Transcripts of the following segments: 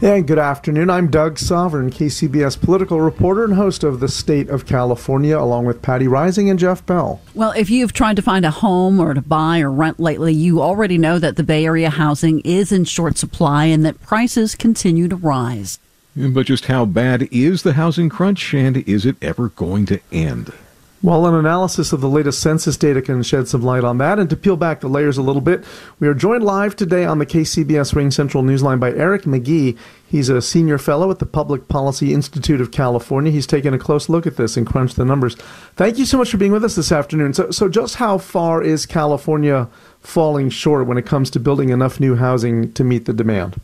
And good afternoon. I'm Doug Sovern, KCBS political reporter and host of The State of California, along with Patti Reising and Jeff Bell. Well, if you've tried to find a home or to buy or rent lately, you already know that the Bay Area housing is in short supply and that prices continue to rise. But just how bad is the housing crunch and is it ever going to end? Well, an analysis of the latest census data can shed some light on that. And to peel back the layers a little bit, we are joined live today on the KCBS RingCentral Newsline by Eric McGhee. He's a senior fellow at the Public Policy Institute of California. He's taken a close look at this and crunched the numbers. Thank you so much for being with us this afternoon. So, so just how far is California falling short when it comes to building enough new housing to meet the demand?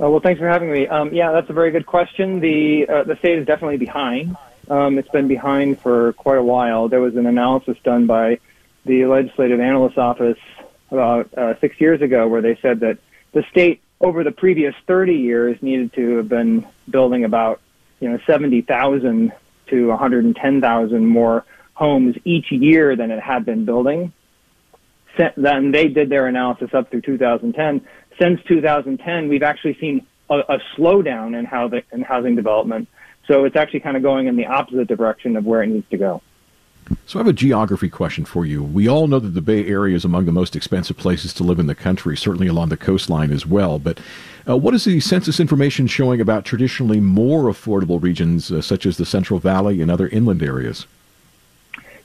Uh, well, thanks for having me. Um, yeah, that's a very good question. The uh, the state is definitely behind. Um, it's been behind for quite a while. There was an analysis done by the Legislative Analyst Office about uh, six years ago where they said that the state over the previous 30 years needed to have been building about you know 70,000 to 110,000 more homes each year than it had been building. Then they did their analysis up through 2010. Since 2010, we've actually seen a, a slowdown in how the, in housing development so it's actually kind of going in the opposite direction of where it needs to go. So I have a geography question for you. We all know that the Bay Area is among the most expensive places to live in the country, certainly along the coastline as well. But uh, what is the census information showing about traditionally more affordable regions, uh, such as the Central Valley and other inland areas?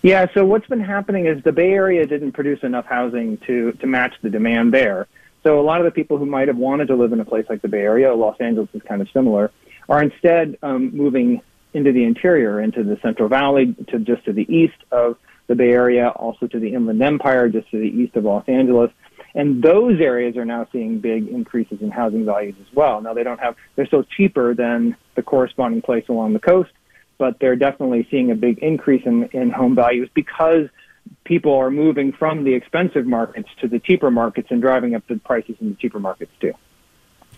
Yeah, so what's been happening is the Bay Area didn't produce enough housing to, to match the demand there. So a lot of the people who might have wanted to live in a place like the Bay Area, Los Angeles is kind of similar, are instead um, moving into the interior, into the Central Valley, to just to the east of the Bay Area, also to the Inland Empire, just to the east of Los Angeles. And those areas are now seeing big increases in housing values as well. Now they don't have, they're still cheaper than the corresponding place along the coast, but they're definitely seeing a big increase in, in home values because people are moving from the expensive markets to the cheaper markets and driving up the prices in the cheaper markets too.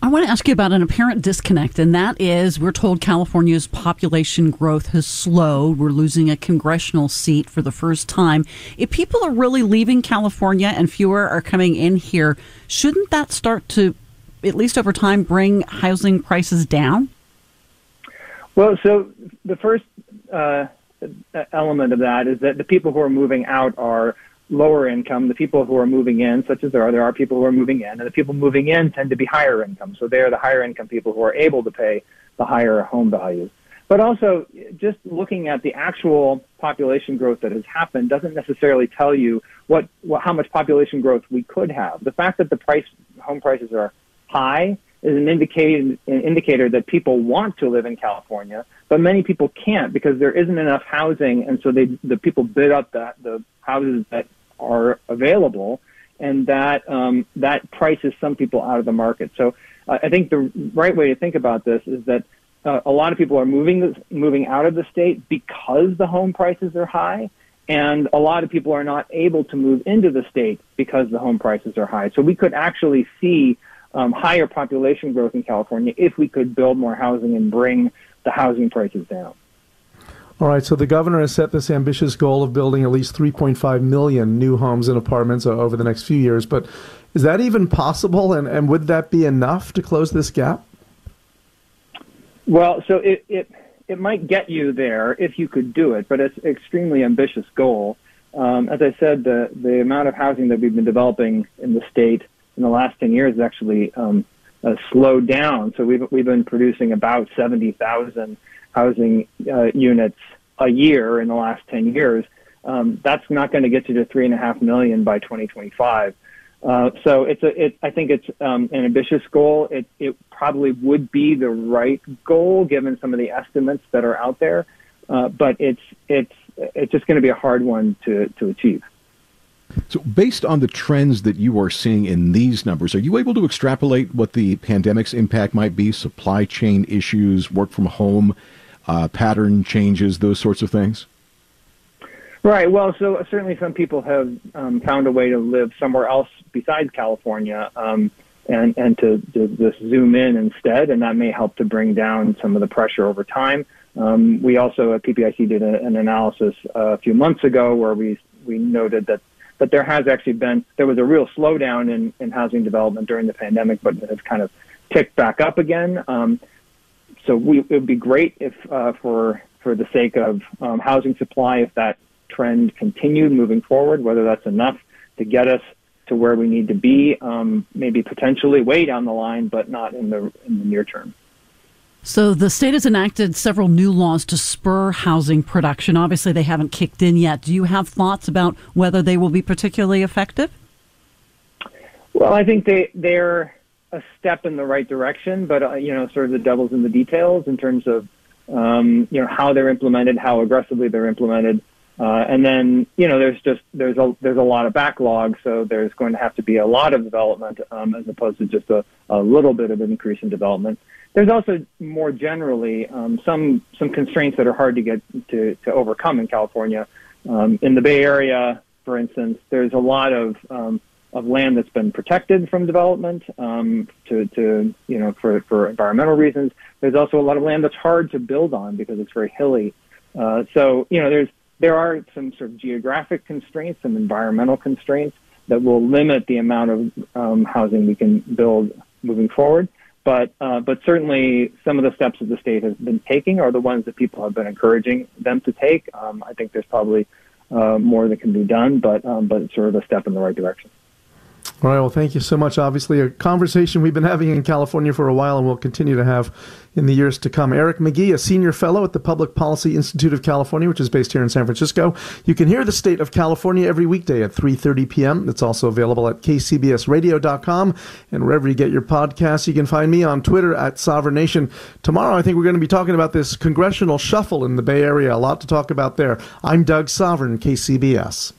I want to ask you about an apparent disconnect, and that is we're told California's population growth has slowed. We're losing a congressional seat for the first time. If people are really leaving California and fewer are coming in here, shouldn't that start to, at least over time, bring housing prices down? Well, so the first uh, element of that is that the people who are moving out are lower income, the people who are moving in, such as there are, there are people who are moving in, and the people moving in tend to be higher income. So they are the higher income people who are able to pay the higher home values. But also, just looking at the actual population growth that has happened doesn't necessarily tell you what, what how much population growth we could have. The fact that the price home prices are high is an indicator an indicator that people want to live in California, but many people can't because there isn't enough housing, and so they the people bid up the the houses that are available, and that um, that prices some people out of the market. So uh, I think the right way to think about this is that uh, a lot of people are moving moving out of the state because the home prices are high, and a lot of people are not able to move into the state because the home prices are high. So we could actually see um, higher population growth in California if we could build more housing and bring the housing prices down. All right, so the governor has set this ambitious goal of building at least 3.5 million new homes and apartments over the next few years. But is that even possible, and, and would that be enough to close this gap? Well, so it, it, it might get you there if you could do it, but it's an extremely ambitious goal. Um, as I said, the, the amount of housing that we've been developing in the state in the last 10 years is actually um, uh, slowed down. So we've, we've been producing about 70,000 housing uh, units a year in the last 10 years. Um, that's not going to get you to three and a half million by 2025. Uh, so it's a, it, I think it's um, an ambitious goal. It, it probably would be the right goal given some of the estimates that are out there, uh, but it's it's it's just going to be a hard one to to achieve. So, based on the trends that you are seeing in these numbers, are you able to extrapolate what the pandemic's impact might be? Supply chain issues, work from home, uh, pattern changes, those sorts of things? Right. Well, so certainly some people have um, found a way to live somewhere else besides California, um, and and to, to just zoom in instead, and that may help to bring down some of the pressure over time. Um, we also at PPIC did a, an analysis a few months ago where we we noted that that there has actually been there was a real slowdown in, in housing development during the pandemic, but it has kind of ticked back up again. Um, so we, it would be great if uh, for for the sake of um, housing supply, if that trend continued moving forward, whether that's enough to get us to where we need to be, um, maybe potentially way down the line, but not in the in the near term. So the state has enacted several new laws to spur housing production. Obviously, they haven't kicked in yet. Do you have thoughts about whether they will be particularly effective? Well, I think they they're a step in the right direction, but uh, you know, sort of the devil's in the details in terms of um, you know how they're implemented, how aggressively they're implemented, uh, and then you know there's just there's a there's a lot of backlog, so there's going to have to be a lot of development um, as opposed to just a, a little bit of an increase in development. There's also more generally um, some some constraints that are hard to get to to overcome in California. Um, in the Bay Area, for instance, there's a lot of um, of land that's been protected from development um, to, to, you know, for, for environmental reasons. There's also a lot of land that's hard to build on because it's very hilly. Uh, so, you know, there's, there are some sort of geographic constraints, some environmental constraints that will limit the amount of um, housing we can build moving forward. But, uh, but certainly some of the steps that the state has been taking are the ones that people have been encouraging them to take. Um, I think there's probably uh, more that can be done, but, um, but it's sort of a step in the right direction. All right. Well, thank you so much. Obviously, a conversation we've been having in California for a while and we will continue to have in the years to come. Eric McGhee, a senior fellow at the Public Policy Institute of California, which is based here in San Francisco. You can hear the state of California every weekday at 3.30 p.m. It's also available at kcbsradio.com and wherever you get your podcasts. You can find me on Twitter at Sovern Nation. Tomorrow, I think we're going to be talking about this congressional shuffle in the Bay Area. A lot to talk about there. I'm Doug Sovern, KCBS.